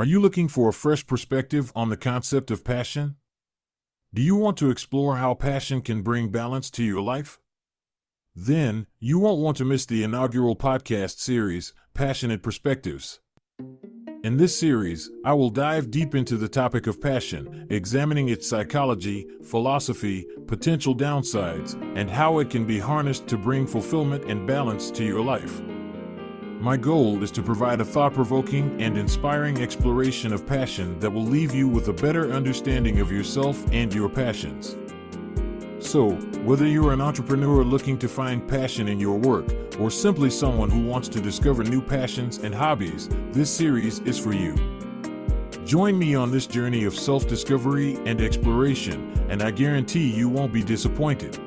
Are you looking for a fresh perspective on the concept of passion? Do you want to explore how passion can bring balance to your life? Then, you won't want to miss the inaugural podcast series, Passionate Perspectives. In this series, I will dive deep into the topic of passion, examining its psychology, philosophy, potential downsides, and how it can be harnessed to bring fulfillment and balance to your life. My goal is to provide a thought provoking and inspiring exploration of passion that will leave you with a better understanding of yourself and your passions. So, whether you're an entrepreneur looking to find passion in your work, or simply someone who wants to discover new passions and hobbies, this series is for you. Join me on this journey of self discovery and exploration, and I guarantee you won't be disappointed.